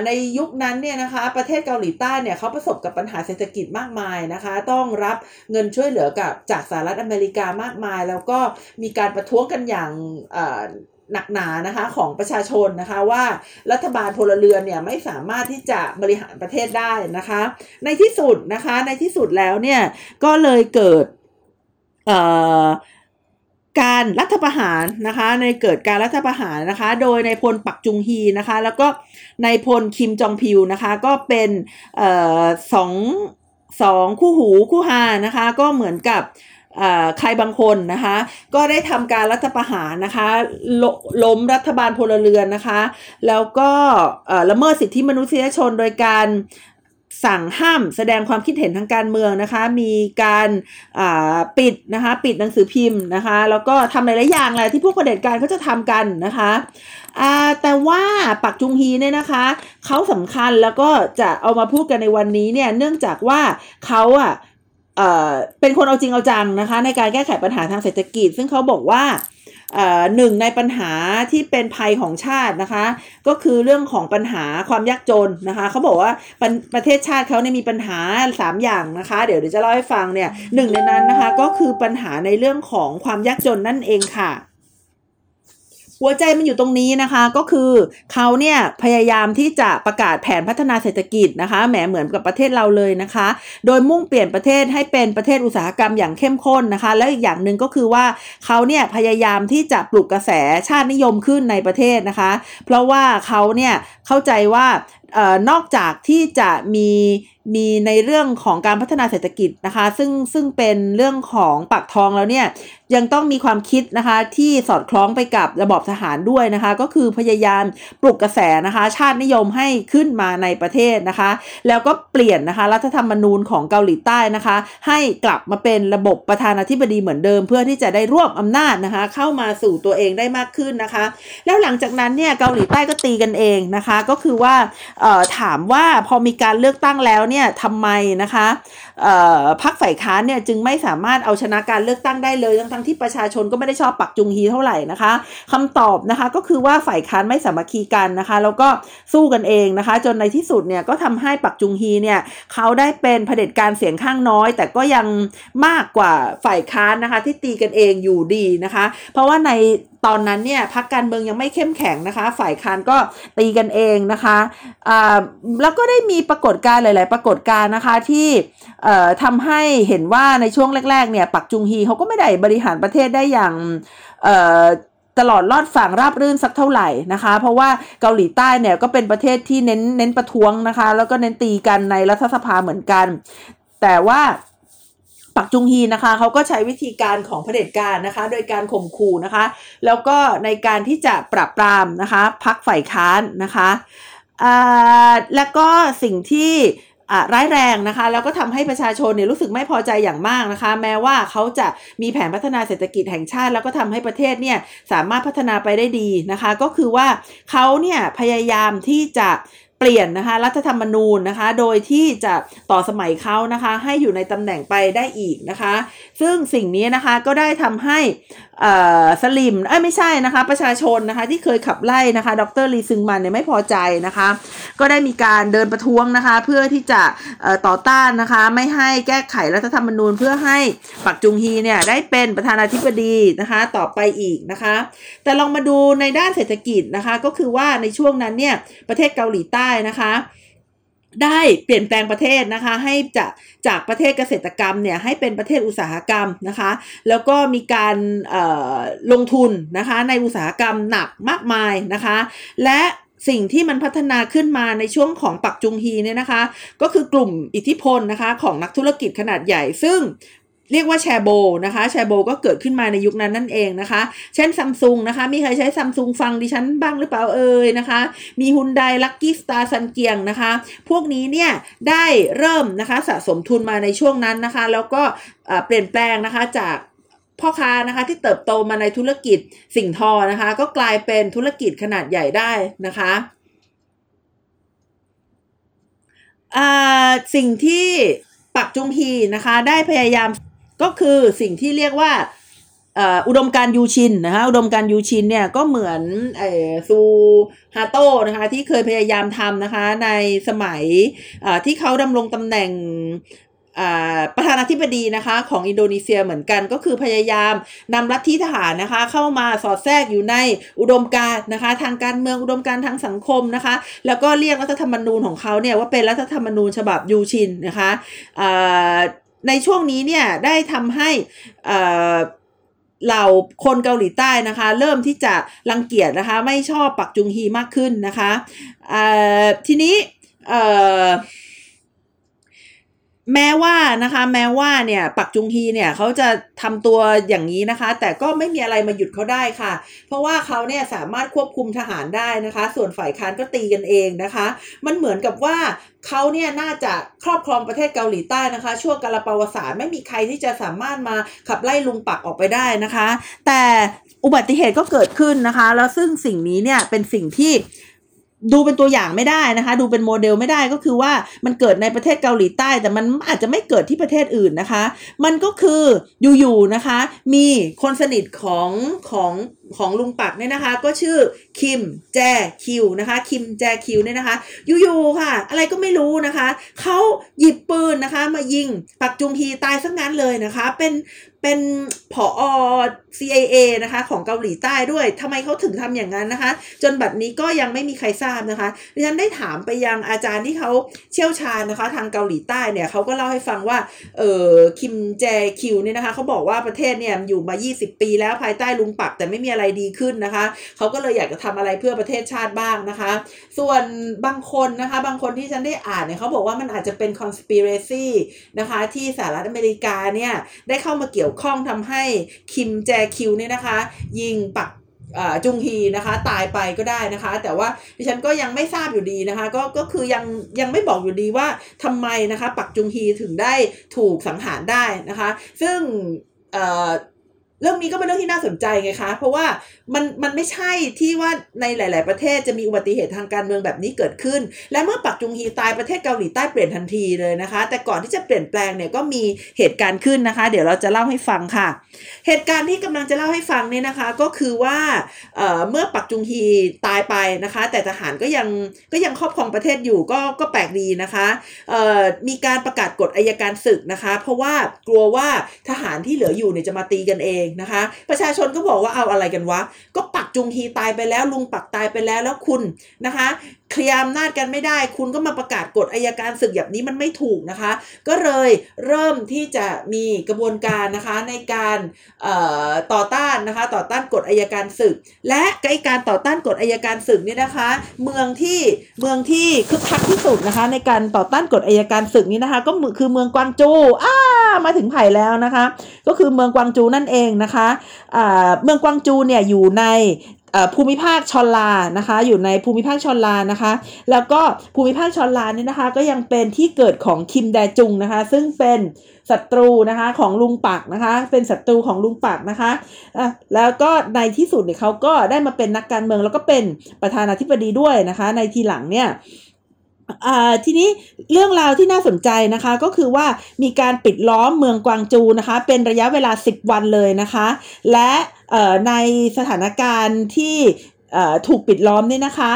ในยุคนั้นเนี่ยนะคะประเทศเกาหลีใต้เนี่ยเขาประสบกับปัญหาเศรษฐกิจมากมายนะคะ ต้องรับเงินช่วยเหลือกับจากสหรัฐอเมริกามากมาย แล้วก็มีการประท้วงกันอย่างหนักหนานะคะของประชาชนนะคะว่ารัฐบาลพลเรือนเนี่ยไม่สามารถที่จะบริหารประเทศได้นะคะ ในที่สุดนะคะในที่สุดแล้วเนี่ยก็เลยเกิด การรัฐประหารนะคะในเกิดการรัฐประหารนะคะ โดยในพลปักจุงฮีนะคะ แล้วก็ในพลคิมจองพิวนะคะ ก็เป็นออสองสองคู่หูคู่หานะคะ ก็เหมือนกับใครบางคนนะคะ ก็ได้ทำการรัฐประหารนะคะลล้มรัฐบาลพลเรือนนะคะ แล้วก็ละเมิดสิทธิมนุษยชนโดยการ สั่งห้ามแสดงความคิดเห็นทางการเมืองนะคะ มีการปิดนะคะปิดหนังสือพิมพ์นะคะ แล้วก็ทำหลายๆอย่างแหละที่พวกประเด็จการเขาจะทำกันนะคะแต่ว่าปักจุงฮีเนี่ยนะคะเขาสำคัญแล้วก็จะเอามาพูดกันในวันนี้เนี่ยเนื่องจากว่าเขาอะเป็นคนเอาจริงเอาจังนะคะ ในการแก้ไขปัญหาทางเศรษฐกิจ ซึ่งเขาบอกว่า หนึ่งในปัญหาที่เป็นภัยของชาตินะคะ ก็คือเรื่องของปัญหาความยากจนนะคะเขาบอกว่าปประเทศชาติเขาเนี่ยมีปัญหา 3 อย่างนะคะ เดี๋ยวเดี๋ยวจะเล่าให้ฟังเนี่ยหนึ่งในนั้นนะคะก็คือปัญหาในเรื่องของความยากจนนั่นเองค่ะ หัวใจมันอยู่ตรงนี้นะคะก็คือเขาเนี่ยพยายามที่จะประกาศแผนพัฒนาเศรษฐกิจนะคะแหมเหมือนกับประเทศเราเลยนะคะ โดยมุ่งเปลี่ยนประเทศให้เป็นประเทศอุตสาหกรรมอย่างเข้มข้นนะคะ แล้วอีกอย่างหนึ่งก็คือว่าเขาเนี่ยพยายามที่จะปลุกกระแสชาตินิยมขึ้นในประเทศนะคะ เพราะว่าเขาเนี่ยเข้าใจว่า นอกจากที่จะมีมีในเรื่องของการพัฒนาเศรษฐกิจนะคะ ซึ่งซึ่งเป็นเรื่องของปากท้องแล้วเนี่ยยังต้องมีความคิดนะคะที่สอดคล้องไปกับระบอบทหารด้วยนะคะ ก็คือพยายามปลุกกระแสนะคะ ชาตินิยมให้ขึ้นมาในประเทศนะคะ แล้วก็เปลี่ยนนะคะรัฐธรรมนูญของเกาหลีใต้นะคะ ให้กลับมาเป็นระบบประธานาธิบดีเหมือนเดิม เพื่อที่จะได้รวบอำนาจนะคะ เข้ามาสู่ตัวเองได้มากขึ้นนะคะ แล้วหลังจากนั้นเนี่ยเกาหลีใต้ก็ตีกันเองนะคะ ก็คือว่าถามว่าพอมีการเลือกตั้งแล้วเนี่ยทำไมนะคะพรรคฝ่ายค้านเนี่ยจึงไม่สามารถเอาชนะการเลือกตั้งได้เลยทั้งทั้งที่ประชาชนก็ไม่ได้ชอบปักจุงฮีเท่าไหร่นะคะคำตอบนะคะก็คือว่าฝ่ายค้านไม่สามัคคีกันนะคะแล้วก็สู้กันเองนะคะ จนในที่สุดเนี่ยก็ทำให้ปักจุงฮีเนี่ยเขาได้เป็นเผด็จการเสียงข้างน้อย แต่ก็ยังมากกว่าฝ่ายค้านนะคะที่ตีกันเองอยู่ดีนะคะ เพราะว่าใน ตอนนั้นเนี่ยพักการเมืองยังไม่เข้มแข็งนะคะ ฝ่ายค้านก็ตีกันเองนะคะอ่าแล้วก็ได้มีปรากฏการณ์หลาย ๆ ปรากฏการณ์นะคะที่เอ่อทำให้เห็นว่าในช่วงแรก ๆ เนี่ยปักจุงฮีเขาก็ไม่ได้บริหารประเทศได้อย่างเอ่อตลอดลอดฝั่งราบรื่นสักเท่าไหร่นะคะ เพราะว่าเกาหลีใต้เนี่ยก็เป็นประเทศที่เน้นเน้นประท้วงนะคะ แล้วก็เน้นตีกันในรัฐสภาเหมือนกัน แต่ว่า ปักจุงฮีนะคะเขาก็ใช้วิธีการของเผด็จการนะคะ โดยการข่มขู่นะคะ แล้วก็ในการที่จะปราบปรามนะคะพักฝ่ายค้านนะคะแล้วก็สิ่งที่ร้ายแรงนะคะ แล้วก็ทำให้ประชาชนเนี่ยรู้สึกไม่พอใจอย่างมากนะคะ แม้ว่าเขาจะมีแผนพัฒนาเศรษฐกิจแห่งชาติ แล้วก็ทำให้ประเทศเนี่ยสามารถพัฒนาไปได้ดีนะคะ ก็คือว่าเขาเนี่ยพยายามที่จะ เปลี่ยนนะคะรัฐธรรมนูญนะคะ โดยที่จะต่อสมัยเขานะคะ ให้อยู่ในตำแหน่งไปได้อีกนะคะ ซึ่งสิ่งนี้นะคะก็ได้ทำให้สลิมเอ้ไม่ใช่นะคะ ประชาชนนะคะที่เคยขับไล่นะคะ ดรลีซึงมันเนี่ยไม่พอใจนะคะ ก็ได้มีการเดินประท้วงนะคะ เพื่อที่จะต่อต้านนะคะ ไม่ให้แก้ไขรัฐธรรมนูญ เพื่อให้ปักจุงฮีเนี่ยได้เป็นประธานาธิบดีนะคะ ต่อไปอีกนะคะ แต่ลองมาดูในด้านเศรษฐกิจนะคะ ก็คือว่าในช่วงนั้นเนี่ยประเทศเกาหลีใต้ได้นะคะ ได้เปลี่ยนแปลงประเทศนะคะ ให้จากจากประเทศเกษตรกรรมเนี่ยให้เป็นประเทศอุตสาหกรรมนะคะ แล้วก็มีการลงทุนนะคะในอุตสาหกรรมหนักมากมายนะคะ และสิ่งที่มันพัฒนาขึ้นมาในช่วงของปักจุงฮีเนี่ยนะคะ ก็คือกลุ่มอิทธิพลนะคะของนักธุรกิจขนาดใหญ่ ซึ่ง เรียกว่าแชร์โบนะคะแชร์โบก็เกิดขึ้นมาในยุคนั้นนั่นเองนะคะ เช่นซัมซุงนะคะ มีใครใช้ซัมซุงฟังดิฉันบ้างหรือเปล่าเอ่ยนะคะ มีฮุนไดลักกี้สตาร์ซันเกียงนะคะ พวกนี้เนี่ยได้เริ่มนะคะสะสมทุนมาในช่วงนั้นนะคะ แล้วก็เปลี่ยนแปลงนะคะจากพ่อค้านะคะที่เติบโตมาในธุรกิจสิ่งทอนะคะ ก็กลายเป็นธุรกิจขนาดใหญ่ได้นะคะสิ่งที่ปักจุงฮีนะคะ ได้พยายาม ก็คือสิ่งที่เรียกว่าอุดมการยูชินนะคะอุดมการยูชินเนี่ยก็เหมือนอซูฮาโตนะคะที่เคยพยายามทำนะคะในสมัยที่เขาดำรงตำแหน่งประธานาธิบดีนะคะของอินโดนีเซียเหมือนกันก็คือพยายามนำลัฐทธิทหารนะคะเข้ามาสอดแทรกอยู่ในอุดมการนะคะทางการเมืองอุดมการทางสังคมนะคะแล้วก็เรียกรัฐธรรมนูญของเขาเนี่ยว่าเป็นรัฐธรรมนูญฉบับยูชินนะคะ ในช่วงนี้เนี่ยได้ทำให้เหล่าคนเกาหลีใต้นะคะ เริ่มที่จะรังเกียจนะคะ ไม่ชอบปักจุงฮีมากขึ้นนะคะทีนี้ แม้ว่านะคะแม้ว่าเนี่ยปักจุงฮีเนี่ยเขาจะทำตัวอย่างนี้นะคะ แต่ก็ไม่มีอะไรมาหยุดเขาได้ค่ะ เพราะว่าเขาเนี่ยสามารถควบคุมทหารได้นะคะ ส่วนฝ่ายค้านก็ตีกันเองนะคะ มันเหมือนกับว่าเขาเนี่ยน่าจะครอบครองประเทศเกาหลีใต้นะคะช่วงกาลปวสารไม่มีใครที่จะสามารถมาขับไล่ลุงปักออกไปได้นะคะ แต่อุบัติเหตุก็เกิดขึ้นนะคะ แล้วซึ่งสิ่งนี้เนี่ยเป็นสิ่งที่ ดูเป็นตัวอย่างไม่ได้นะคะ ดูเป็นโมเดลไม่ได้ก็คือว่ามันเกิดในประเทศเกาหลีใต้ แต่มันอาจจะไม่เกิดที่ประเทศอื่นนะคะ มันก็คืออยู่ๆนะคะ มีคนสนิทของของของลุงปักเนี่ยนะคะ ก็ชื่อคิมแจคิวนะคะ คิมแจคิวเนี่ยนะคะยู่ๆค่ะ อะไรก็ไม่รู้นะคะเขาหยิบปืนนะคะ มายิงปักจุงฮีตายซะงั้นเลยนะคะ เป็นเป็นผอ CIA นะคะของเกาหลีใต้ด้วยทำไมเขาถึงทำอย่างนั้นนะคะ จนแบบนี้ก็ยังไม่มีใครทราบนะคะดิฉันได้ถามไปยังอาจารย์ที่เขาเชี่ยวชาญนะคะ ทางเกาหลีใต้เนี่ยเขาก็เล่าให้ฟังว่าเออคิมแจคิวเนี่ยนะคะเขาบอกว่าประเทศเนี่ยอยู่มา 20 ปีแล้วภายใต้ลุงปักแต่ไม่มีอะไรดีขึ้นนะคะ เขาก็เลยอยากจะทำอะไรเพื่อประเทศชาติบ้างนะคะ ส่วนบางคนนะคะ บางคนที่ฉันได้อ่านเนี่ยเขาบอกว่ามันอาจจะเป็น conspiracy นะคะที่สหรัฐอเมริกาเนี่ยได้เข้ามาเกี่ยวข้องทำให้คิมแจคิวเนี่ยนะคะ ยิงปักจุงฮีนะคะตายไปก็ได้นะคะ แต่ว่าดิฉันก็ยังไม่ทราบอยู่ดีนะคะ ก็ก็คือยังยังไม่บอกอยู่ดีว่าทำไมนะคะ ปักจุงฮีถึงได้ถูกสังหารได้นะคะ ซึ่ง เรื่องนี้ก็เป็นเรื่องที่น่าสนใจไงคะ เพราะว่ามันมันไม่ใช่ที่ว่าในหลาย ๆ ประเทศจะมีอุบัติเหตุทางการเมืองแบบนี้เกิดขึ้น และเมื่อปักจุงฮีตายประเทศเกาหลีใต้เปลี่ยนทันทีเลยนะคะ แต่ก่อนที่จะเปลี่ยนแปลงเนี่ยก็มีเหตุการณ์ขึ้นนะคะ เดี๋ยวเราจะเล่าให้ฟังค่ะ เหตุการณ์ที่กำลังจะเล่าให้ฟังเนี่ยนะคะ ก็คือว่าเเมื่อปักจุงฮีตายไปนะคะ แต่ทหารก็ยังก็ยังครอบครองประเทศอยู่ก็ก็แปลกดีนะคะมีการประกาศกฎอายการศึกนะคะ เพราะว่ากลัวว่าทหารที่เหลืออยู่เนี่ยจะมาตีกันเองนะคะ ประชาชนก็บอกว่าเอาอะไรกันวะ ก็ปักจุงฮีตายไปแล้วลุงปักตายไปแล้วแล้วคุณนะคะเคลียร์อำนาจกันไม่ได้ คุณก็มาประกาศกฎอายการศึกแบบนี้มันไม่ถูกนะคะ ก็เลยเริ่มที่จะมีกระบวนการนะคะในการต่อต้านนะคะต่อต้านกฎอายการศึก และไอการต่อต้านกฎอายการศึกนี่นะคะ เมืองที่เมืองที่คึกคักที่สุดนะคะ ในการต่อต้านกฎอายการศึกนี้นะคะ ก็คือเมืองกวางจูอ้ามาถึงไผ่แล้วนะคะ ก็คือเมืองกวางจูนั่นเองนะคะเมืองกวางจูเนี่ยอยู่ใน ภูมิภาคชอนลานะคะ อยู่ในภูมิภาคชอนลานะคะ แล้วก็ภูมิภาคชอนลาเนี่ยนะคะ ก็ยังเป็นที่เกิดของคิมแดจุงนะคะ ซึ่งเป็นศัตรูนะคะของลุงปักนะคะ เป็นศัตรูของลุงปักนะคะอะแล้วก็ในที่สุดเนี่ยเขาก็ได้มาเป็นนักการเมือง แล้วก็เป็นประธานาธิบดีด้วยนะคะ ในทีหลังเนี่ยทีนี้เรื่องราวที่น่าสนใจนะคะก็คือว่ามีการปิดล้อมเมืองกวางจูนะคะ เป็นระยะเวลา 10 วันเลยนะคะ และ ในสถานการณ์ที่ถูกปิดล้อมเนี่ยนะคะ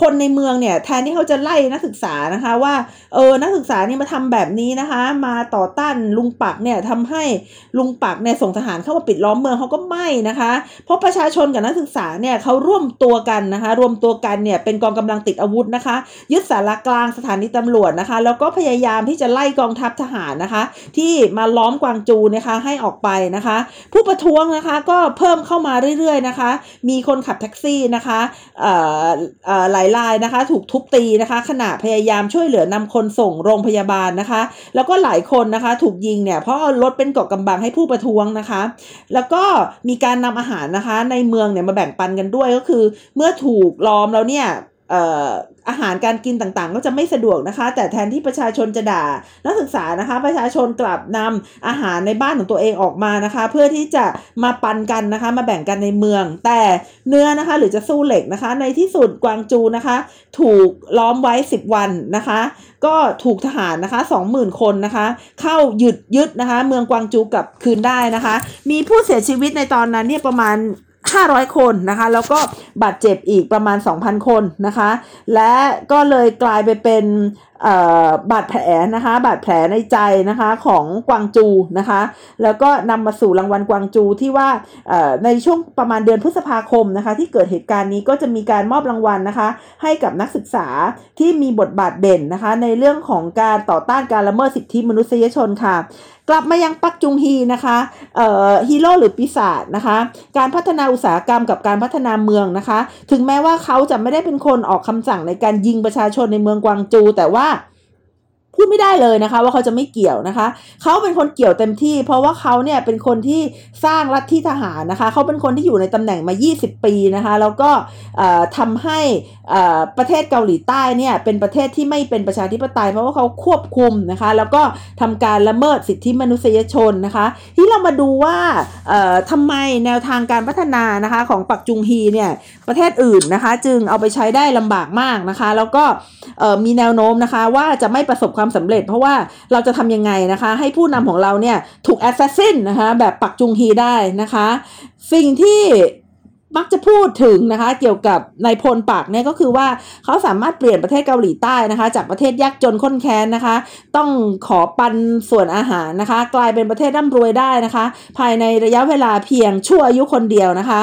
คนในเมืองเนี่ยแทนที่เขาจะไล่นักศึกษานะคะว่าเออนักศึกษานี่มาทำแบบนี้นะคะ มาต่อต้านลุงปักเนี่ยทำให้ลุงปักเนี่ยส่งทหารเข้ามาปิดล้อมเมืองเขาก็ไม่นะคะ เพราะประชาชนกับนักศึกษาเนี่ยเขาร่วมตัวกันนะคะ รวมตัวกันเนี่ยเป็นกองกำลังติดอาวุธนะคะ ยึดสารกลางสถานีตำรวจนะคะ แล้วก็พยายามที่จะไล่กองทัพทหารนะคะ ที่มาล้อมกวางจูนะคะให้ออกไปนะคะ ผู้ประท้วงนะคะก็เพิ่มเข้ามาเรื่อยๆนะคะ มีคนขับแท็กซี่นะคะหลายรายนะคะ ถูกทุบตีนะคะ ขณะพยายามช่วยเหลือนำคนส่งโรงพยาบาลนะคะ แล้วก็หลายคนนะคะ ถูกยิงเนี่ยเพราะเอารถเป็นเกาะกำบังให้ผู้ประท้วงนะคะ แล้วก็มีการนำอาหารนะคะ ในเมืองเนี่ยมาแบ่งปันกันด้วยก็คือ เมื่อถูกล้อมแล้วเนี่ย อาหารการกินต่างๆ ก็จะไม่สะดวกนะคะ แต่แทนที่ประชาชนจะด่านักศึกษานะคะ ประชาชนกลับนำอาหารในบ้านของตัวเองออกมานะคะ เพื่อที่จะมาปันกันนะคะ มาแบ่งกันในเมือง แต่เนื้อนะคะ หรือจะสู้เหล็กนะคะ ในที่สุดกวางจูนะคะ ถูกล้อมไว้ 10 วันนะคะ ก็ถูกทหารนะคะ20,000 คนนะคะ เข้ายึดยึดนะคะ เมืองกวางจูกลับคืนได้นะคะ มีผู้เสียชีวิตในตอนนั้นเนี่ยประมาณ 500 คนนะคะ แล้วก็บาดเจ็บอีกประมาณ 2,000 คนนะคะ และก็เลยกลายไปเป็นบาดแผลนะคะบาดแผลในใจนะคะของกวางจูนะคะ แล้วก็นำมาสู่รางวัลกวางจูที่ว่าในช่วงประมาณเดือนพฤษภาคมนะคะที่เกิดเหตุการณ์นี้ก็จะมีการมอบรางวัลนะคะ ให้กับนักศึกษาที่มีบทบาทเด่นนะคะ ในเรื่องของการต่อต้านการละเมิดสิทธิมนุษยชนค่ะ กลับมายังปักจุงฮีนะคะฮีโร่หรือปีศาจนะคะ การพัฒนาอุตสาหกรรมกับการพัฒนาเมืองนะคะ ถึงแม้ว่าเขาจะไม่ได้เป็นคนออกคำสั่งในการยิงประชาชนในเมืองกวางจู แต่ว่า พูดไม่ได้เลยนะคะ ว่าเขาจะไม่เกี่ยวนะคะ เขาเป็นคนเกี่ยวเต็มที่ เพราะว่าเขาเนี่ยเป็นคนที่สร้างรัฐที่ทหารนะคะ เขาเป็นคนที่อยู่ในตำแหน่งมา 20 ปีนะคะ แล้วก็ทำให้ประเทศเกาหลีใต้เนี่ยเป็นประเทศที่ไม่เป็นประชาธิปไตย เพราะว่าเขาควบคุมนะคะ แล้วก็ทำการละเมิดสิทธิมนุษยชนนะคะ ที่เรามาดูว่าทำไมแนวทางการพัฒนานะคะของปักจุงฮีเนี่ยประเทศอื่นนะคะ จึงเอาไปใช้ได้ลำบากมากนะคะ แล้วก็มีแนวโน้มนะคะว่าจะไม่ประสบความความสำเร็จ เพราะว่าเราจะทำยังไงนะคะ ให้ผู้นำของเราเนี่ยถูกแอสซัสซินนะคะแบบปักจุงฮีได้นะคะ สิ่งที่มักจะพูดถึงนะคะ เกี่ยวกับนายพลปากเนี่ยก็คือว่าเขาสามารถเปลี่ยนประเทศเกาหลีใต้นะคะ จากประเทศยากจนข้นแค้นนะคะ ต้องขอปันส่วนอาหารนะคะ กลายเป็นประเทศร่ำรวยได้นะคะ ภายในระยะเวลาเพียงชั่วอายุคนเดียวนะคะ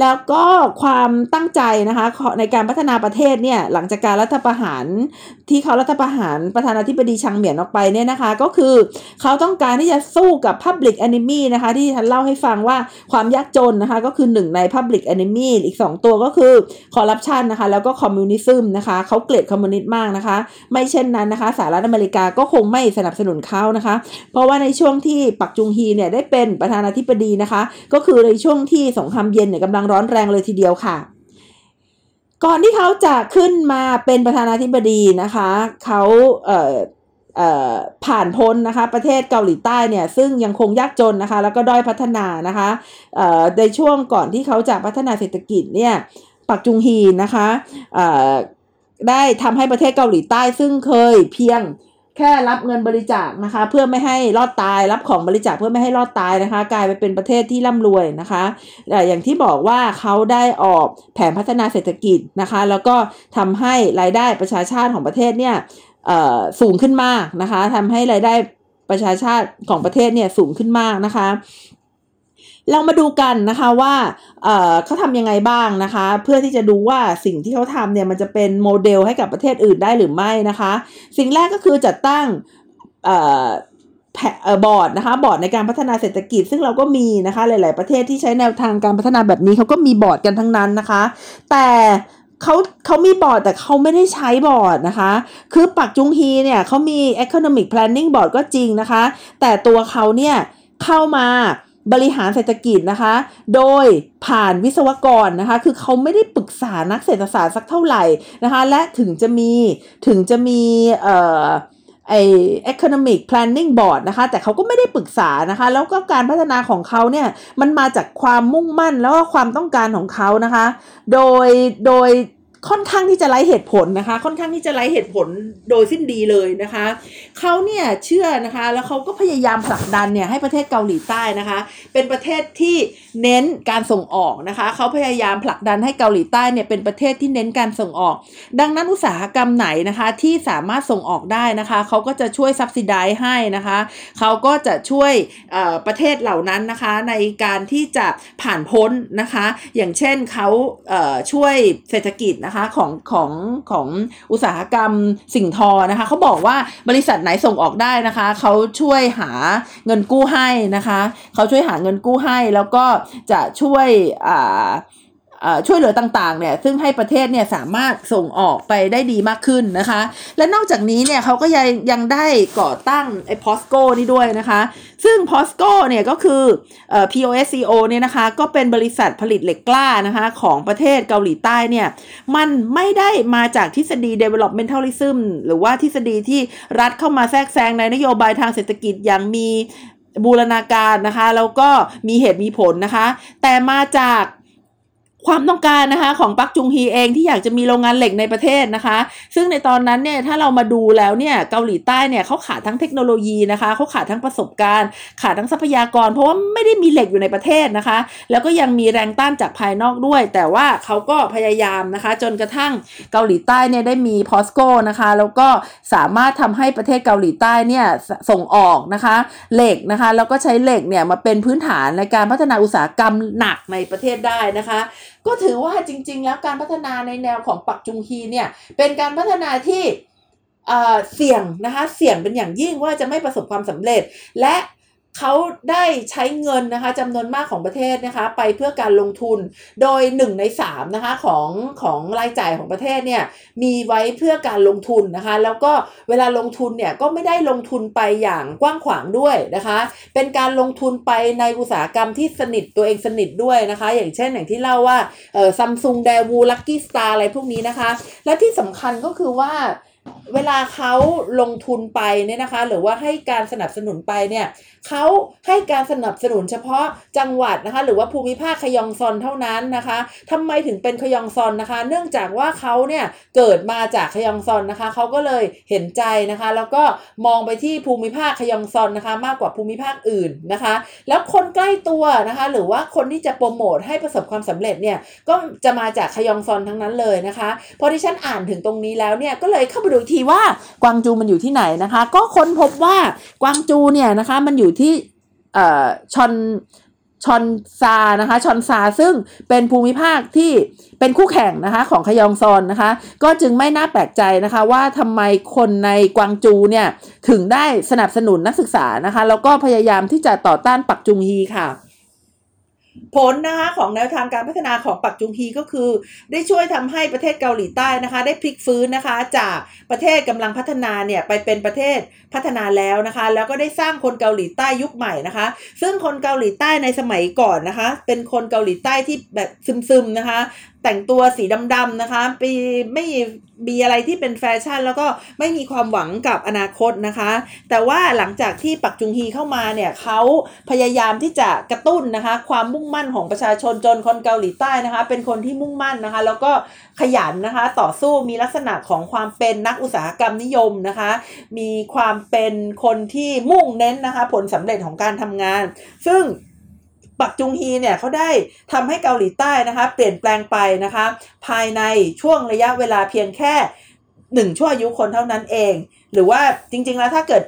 แล้วก็ความตั้งใจนะคะในการพัฒนาประเทศเนี่ยหลังจากการรัฐประหารที่เขารัฐประหารประธานาธิบดีชังเหมียนออกไปเนี่ยนะคะ ก็คือเขาต้องการที่จะสู้กับ Public Enemy นะคะ ที่ฉันเล่าให้ฟังว่าความยากจนนะคะ ก็คือหนึ่งใน Public Enemy อีก 2 ตัวก็คือคอร์รัปชันนะคะ แล้วก็คอมมิวนิซึมนะคะ เขาเกลียดคอมมิวนิสต์มากนะคะ ไม่เช่นนั้นนะคะสหรัฐอเมริกาก็คงไม่สนับสนุนเขานะคะ เพราะว่าในช่วงที่ปักจุงฮีเนี่ยได้เป็นประธานาธิบดีนะคะ ก็คือในช่วงที่สงครามเย็นเนี่ยกำลังร้อนแรงเลยทีเดียวค่ะ ก่อนที่เขาจะขึ้นมาเป็นประธานาธิบดีนะคะเขาเอ่อผ่านพ้นนะคะประเทศเกาหลีใต้เนี่ยซึ่งยังคงยากจนนะคะแล้วก็ด้อยพัฒนานะคะในช่วงก่อนที่เขาจะพัฒนาเศรษฐกิจเนี่ยปักจุงฮีนะคะได้ทำให้ประเทศเกาหลีใต้ซึ่งเคยเพียง แค่รับเงินบริจาคนะคะ เพื่อไม่ให้รอดตายรับของบริจาคเพื่อไม่ให้รอดตายนะคะ กลายไปเป็นประเทศที่ร่ำรวยนะคะแต่อย่างที่บอกว่าเขาได้ออกแผนพัฒนาเศรษฐกิจนะคะ แล้วก็ทำให้รายได้ประชาชาติของประเทศเนี่ยสูงขึ้นมากนะคะทำให้รายได้ประชาชาติของประเทศเนี่ยสูงขึ้นมากนะคะ เรามาดูกันนะคะว่าเขาทำยังไงบ้างนะคะ เพื่อที่จะดูว่าสิ่งที่เขาทำเนี่ยมันจะเป็นโมเดลให้กับประเทศอื่นได้หรือไม่นะคะ สิ่งแรกก็คือจัดตั้งบอร์ดนะคะบอร์ดในการพัฒนาเศรษฐกิจ ซึ่งเราก็มีนะคะหลาย ๆ ประเทศที่ใช้แนวทางการพัฒนาแบบนี้เขาก็มีบอร์ดกันทั้งนั้นนะคะ แต่เขาเขามีบอร์ดแต่เขาไม่ได้ใช้บอร์ดนะคะ คือปักจุงฮีเนี่ยเขามี economic planning board ก็จริงนะคะ แต่ตัวเขาเนี่ยเข้ามา บริหารเศรษฐกิจนะคะ โดยผ่านวิศวกรนะคะ คือเขาไม่ได้ปรึกษานักเศรษฐศาสตร์สักเท่าไหร่นะคะ และถึงจะมีถึงจะมีเอ่อไอ economic planning board นะคะ แต่เขาก็ไม่ได้ปรึกษานะคะ แล้วก็การพัฒนาของเขาเนี่ย มันมาจากความมุ่งมั่นแล้วก็ความต้องการของเขานะคะ โดย โดย ค่อนข้างที่จะไร้เหตุผลนะคะ ค่อนข้างที่จะไร้เหตุผลโดยสิ้นดีเลยนะคะเขาเนี่ยเชื่อนะคะแล้วเขาก็พยายามผลักดันเนี่ยให้ประเทศเกาหลีใต้นะคะ เป็นประเทศที่เน้นการส่งออกนะคะเขาพยายามผลักดันให้เกาหลีใต้เนี่ยเป็นประเทศที่เน้นการส่งออก ดังนั้นอุตสาหกรรมไหนนะคะที่สามารถส่งออกได้นะคะเขาก็จะช่วยซับซิได้ให้นะคะเขาก็จะช่วยประเทศเหล่านั้นนะคะในการที่จะผ่านพ้นนะคะ อย่างเช่นเขาช่วยเศรษฐกิจนะคะคะของของของอุตสาหกรรมสิ่งทอนะคะเขาบอกว่าบริษัทไหนส่งออกได้นะคะเขาช่วยหาเงินกู้ให้นะคะเขาช่วยหาเงินกู้ให้แล้วก็จะช่วยอ่า ช่วยเหลือต่างๆเนี่ยซึ่งให้ประเทศเนี่ยสามารถส่งออกไปได้ดีมากขึ้นนะคะ และนอกจากนี้เนี่ยเขาก็ยังยังได้ก่อตั้งไอ้พอสโกนี่ด้วยนะคะ ซึ่งพอสโกเนี่ยก็คืออ POSCO เนี่ยนะคะก็เป็นบริษัทผลิตเหล็กกล้านะคะของประเทศเกาหลีใต้เนี่ยมันไม่ได้มาจากทฤษฎี developmentalism หรือว่าทฤษฎีที่รัฐเข้ามาแทรกแซงในนโยบายทางเศรษฐกิจอย่างมีบูรณาการนะคะ แล้วก็มีเหตุมีผลนะคะ แต่มาจาก ความต้องการนะคะของปักจุงฮีเองที่อยากจะมีโรงงานเหล็กในประเทศนะคะ ซึ่งในตอนนั้นเนี่ยถ้าเรามาดูแล้วเนี่ยเกาหลีใต้เนี่ยเขาขาดทั้งเทคโนโลยีนะคะเขาขาดทั้งประสบการณ์ ขาดทั้งทรัพยากร เพราะว่าไม่ได้มีเหล็กอยู่ในประเทศนะคะ แล้วก็ยังมีแรงต้านจากภายนอกด้วย แต่ว่าเขาก็พยายามนะคะ จนกระทั่งเกาหลีใต้เนี่ยได้มีพอสโกนะคะแล้วก็สามารถทำให้ประเทศเกาหลีใต้เนี่ยส่งออกนะคะเหล็กนะคะแล้วก็ใช้เหล็กเนี่ยมาเป็นพื้นฐานในการพัฒนาอุตสาหกรรมหนักในประเทศได้นะคะ ก็ถือว่าจริง ๆ แล้วการพัฒนาในแนวของปักจุงฮีเนี่ยเป็นการพัฒนาที่เสี่ยงนะคะเสี่ยงเป็นอย่างยิ่งว่าจะไม่ประสบความสำเร็จ และ เขาได้ใช้เงินนะคะจำนวนมากของประเทศนะคะไปเพื่อการลงทุน โดย 1 ใน3นะคะของของรายจ่ายของประเทศเนี่ยมีไว้เพื่อการลงทุนนะคะ แล้วก็เวลาลงทุนเนี่ยก็ไม่ได้ลงทุนไปอย่างกว้างขวางด้วยนะคะ เป็นการลงทุนไปในอุตสาหกรรมที่สนิทตัวเองสนิทด้วยนะคะ อย่างเช่นอย่างที่เล่าว่าเออซัมซุงเดวูลักกี้สตาร์อะไรพวกนี้นะคะ และที่สำคัญก็คือว่า เวลาเขาลงทุนไปเนี่ยนะคะ หรือว่าให้การสนับสนุนไปเนี่ยเขาให้การสนับสนุนเฉพาะจังหวัดนะคะ หรือว่าภูมิภาคขยองซอนเท่านั้นนะคะทำไมถึงเป็นขยองซอนนะคะ เนื่องจากว่าเขาเนี่ยเกิดมาจากขยองซอนนะคะเขาก็เลยเห็นใจนะคะ แล้วก็มองไปที่ภูมิภาคขยองซอนนะคะ มากกว่าภูมิภาคอื่นนะคะ แล้วคนใกล้ตัวนะคะ หรือว่าคนที่จะโปรโมทให้ประสบความสำเร็จเนี่ยก็จะมาจากขยองซอนทั้งนั้นเลยนะคะพอที่ฉันอ่านถึงตรงนี้แล้วเนี่ยก็เลยเข้าไปดูทีว่ากวางจูมันอยู่ที่ไหนนะคะ ก็ค้นพบว่ากวางจูเนี่ยนะคะมันอยู่ที่เอ่อชอนชอนซานะคะชอนซาซึ่งเป็นภูมิภาคที่เป็นคู่แข่งนะคะของขยองซอนนะคะ ก็จึงไม่น่าแปลกใจนะคะ ว่าทำไมคนในกวางจูเนี่ยถึงได้สนับสนุนนักศึกษานะคะ แล้วก็พยายามที่จะต่อต้านปักจุงฮีค่ะ ผลนะคะของแนวทางการพัฒนาของปักจุงฮีก็คือ ได้ช่วยทำให้ประเทศเกาหลีใต้นะคะ ได้พลิกฟื้นนะคะ จากประเทศกำลังพัฒนาเนี่ยไปเป็นประเทศพัฒนาแล้วนะคะ แล้วก็ได้สร้างคนเกาหลีใต้ยุคใหม่นะคะ ซึ่งคนเกาหลีใต้ในสมัยก่อนนะคะ เป็นคนเกาหลีใต้ที่แบบซึมๆนะคะ แต่งตัวสีดำๆนะคะปีไม่มีอะไรที่เป็นแฟชั่น แล้วก็ไม่มีความหวังกับอนาคตนะคะ แต่ว่าหลังจากที่ปักจุงฮีเข้ามาเนี่ยเขาพยายามที่จะกระตุ้นนะคะ ความมุ่งมั่นของประชาชนจนคนเกาหลีใต้นะคะ เป็นคนที่มุ่งมั่นนะคะ แล้วก็ขยันนะคะ ต่อสู้มีลักษณะของความเป็นนักอุตสาหกรรมนิยมนะคะ มีความเป็นคนที่มุ่งเน้นนะคะ ผลสำเร็จของการทำงาน ซึ่ง ปักจุงฮีเนี่ยเขาได้ทำให้เกาหลีใต้นะคะเปลี่ยนแปลงไปนะคะภายในช่วงระยะเวลาเพียงแค่หนึ่งชั่วอายุคนเท่านั้นเอง หรือว่าจริงๆแล้วถ้าเกิด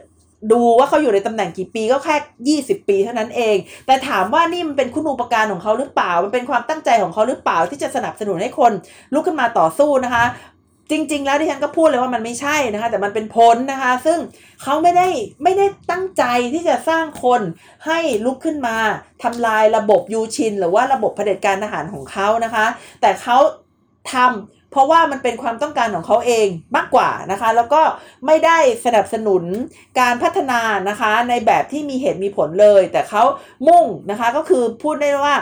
ดูว่าเขาอยู่ในตำแหน่งกี่ปีก็แค่ 20 ปีเท่านั้นเอง แต่ถามว่านี่มันเป็นคุณูปการของเขาหรือเปล่า มันเป็นความตั้งใจของเขาหรือเปล่าที่จะสนับสนุนให้คนลุกขึ้นมาต่อสู้นะคะ จริง ๆ แล้วที่ฉันก็พูดเลยว่ามันไม่ใช่นะคะ แต่มันเป็นผลนะคะ ซึ่งเขาไม่ได้ไม่ได้ตั้งใจที่จะสร้างคนให้ลุกขึ้นมาทำลายระบบยูชิน หรือว่าระบบเผด็จการทหารของเขานะคะ แต่เขาทำเพราะว่ามันเป็นความต้องการของเขาเองมากกว่านะคะ แล้วก็ไม่ได้สนับสนุนการพัฒนานะคะ ในแบบที่มีเหตุมีผลเลย แต่เขามุ่งนะคะก็คือพูดได้ว่า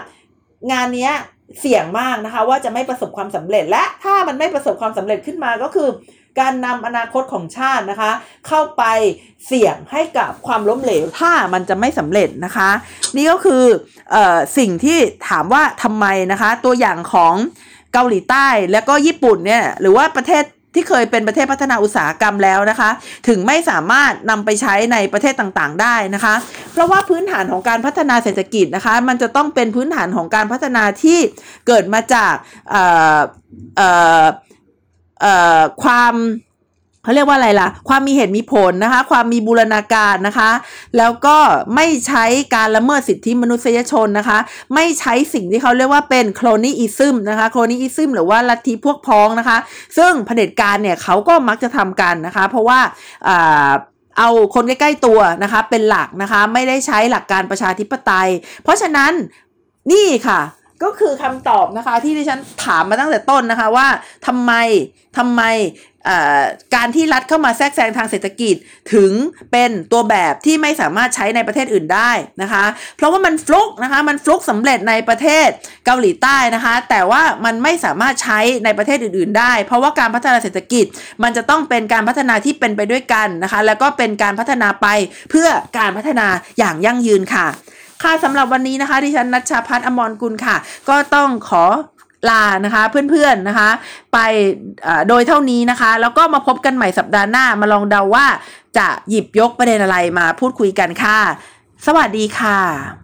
งานเนี้ย เสี่ยงมากนะคะ ว่าจะไม่ประสบความสำเร็จ และถ้ามันไม่ประสบความสำเร็จขึ้นมาก็คือ การนำอนาคตของชาตินะคะ เข้าไปเสี่ยงให้กับความล้มเหลว ถ้ามันจะไม่สำเร็จนะคะ นี่ก็คืออสิ่งที่ถามว่าทำไมนะคะ ตัวอย่างของเกาหลีใต้แล้วก็ญี่ปุ่นเนี่ยหรือว่าประเทศ ที่เคยเป็นประเทศพัฒนาอุตสาหกรรมแล้วนะคะ ถึงไม่สามารถนำไปใช้ในประเทศต่างๆ ได้นะคะ เพราะว่าพื้นฐานของการพัฒนาเศรษฐกิจนะคะ มันจะต้องเป็นพื้นฐานของการพัฒนาที่เกิดมาจากความ เขาเรียกว่าอะไรล่ะ ความมีเหตุมีผลนะคะ ความมีบูรณาการนะคะ แล้วก็ไม่ใช้การละเมิดสิทธิมนุษยชนนะคะ ไม่ใช้สิ่งที่เขาเรียกว่าเป็นโคลนีอิซึมนะคะ โคลนีอิซึมหรือว่าลัทธิพวกพ้องนะคะ ซึ่งเผด็จการเนี่ยเขาก็มักจะทำกันนะคะ เพราะว่าอ่าเอาคนใกล้ ๆ ตัวนะคะ เป็นหลักนะคะ ไม่ได้ใช้หลักการประชาธิปไตย เพราะฉะนั้นนี่ค่ะก็คือคำตอบนะคะที่ดิฉันถามมาตั้งแต่ต้นนะคะว่าทำไมทำไม การที่รัฐเข้ามาแทรกแซงทางเศรษฐกิจถึงเป็นตัวแบบที่ไม่สามารถใช้ในประเทศอื่นได้นะคะ เพราะว่ามันฟลุกนะคะมันฟลุกสำเร็จในประเทศเกาหลีใต้นะคะ แต่ว่ามันไม่สามารถใช้ในประเทศอื่น ๆ ได้ เพราะว่าการพัฒนาเศรษฐกิจมันจะต้องเป็นการพัฒนาที่เป็นไปด้วยกันนะคะ แล้วก็เป็นการพัฒนาไปเพื่อการพัฒนาอย่างยั่งยืนค่ะ ค่ะสำหรับวันนี้นะคะดิฉันนัชชาพัฒนอมรกุลค่ะ ก็ต้องขอ ลานะคะ เพื่อนๆนะคะ ไปโดยเท่านี้นะคะ แล้วก็มาพบกันใหม่สัปดาห์หน้ามาลองเดาว่า จะหยิบยกประเด็นอะไรมาพูดคุยกันค่ะ สวัสดีค่ะ